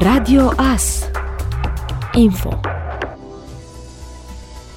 Radio AS Info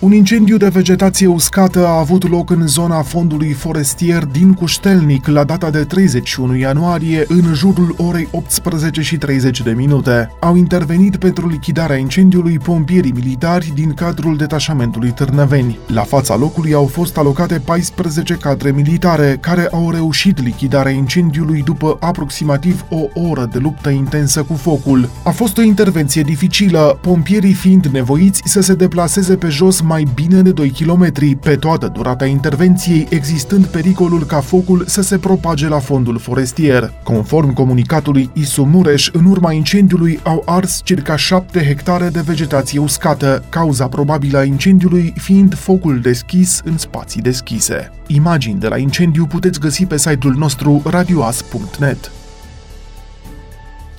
Un incendiu de vegetație uscată a avut loc în zona fondului forestier din Cuștelnic la data de 31 ianuarie în jurul orei 18 și 30 de minute. Au intervenit pentru lichidarea incendiului pompierii militari din cadrul detașamentului Târnăveni. La fața locului au fost alocate 14 cadre militare care au reușit lichidarea incendiului după aproximativ o oră de luptă intensă cu focul. A fost o intervenție dificilă, pompierii fiind nevoiți să se deplaseze pe jos mai bine de 2 km pe toată durata intervenției, existând pericolul ca focul să se propage la fondul forestier. Conform comunicatului Isu Mureș, în urma incendiului au ars circa 7 hectare de vegetație uscată, cauza probabilă a incendiului fiind focul deschis în spații deschise. Imagini de la incendiu puteți găsi pe site-ul nostru radioas.net.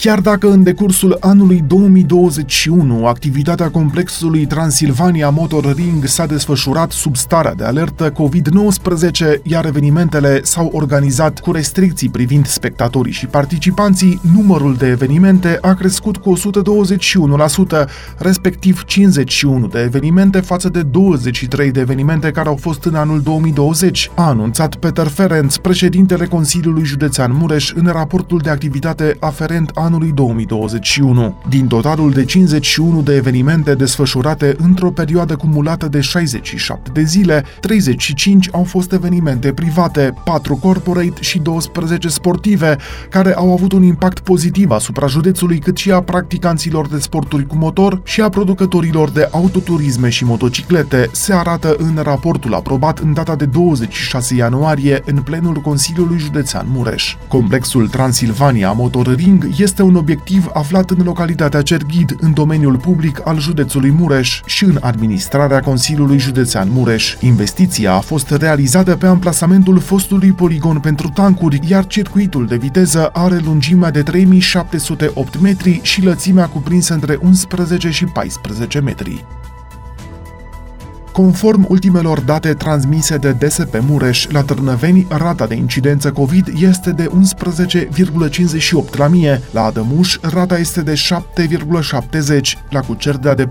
Chiar dacă în decursul anului 2021 activitatea complexului Transilvania Motor Ring s-a desfășurat sub starea de alertă COVID-19, iar evenimentele s-au organizat cu restricții privind spectatorii și participanții, numărul de evenimente a crescut cu 121%, respectiv 51 de evenimente față de 23 de evenimente care au fost în anul 2020, a anunțat Peter Ferenc, președintele Consiliului Județean Mureș, în raportul de activitate aferent anului anului 2021. Din totalul de 51 de evenimente desfășurate într-o perioadă cumulată de 67 de zile, 35 au fost evenimente private, 4 corporate și 12 sportive, care au avut un impact pozitiv asupra județului cât și a practicanților de sporturi cu motor și a producătorilor de autoturisme și motociclete, se arată în raportul aprobat în data de 26 ianuarie în plenul Consiliului Județean Mureș. Complexul Transilvania Motor Ring este este un obiectiv aflat în localitatea Cerghid, în domeniul public al județului Mureș și în administrarea Consiliului Județean Mureș. Investiția a fost realizată pe amplasamentul fostului poligon pentru tancuri, iar circuitul de viteză are lungimea de 3708 metri și lățimea cuprinsă între 11 și 14 metri. Conform ultimelor date transmise de DSP Mureș la Târnăveni, rata de incidență COVID este de 11,58 la mie, la Adămuș rata este de 7,70, la Cucerdea de 4,01,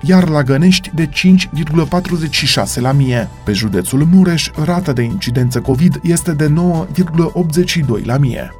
iar la Gănești de 5,46 la mie. Pe județul Mureș, rata de incidență COVID este de 9,82 la mie.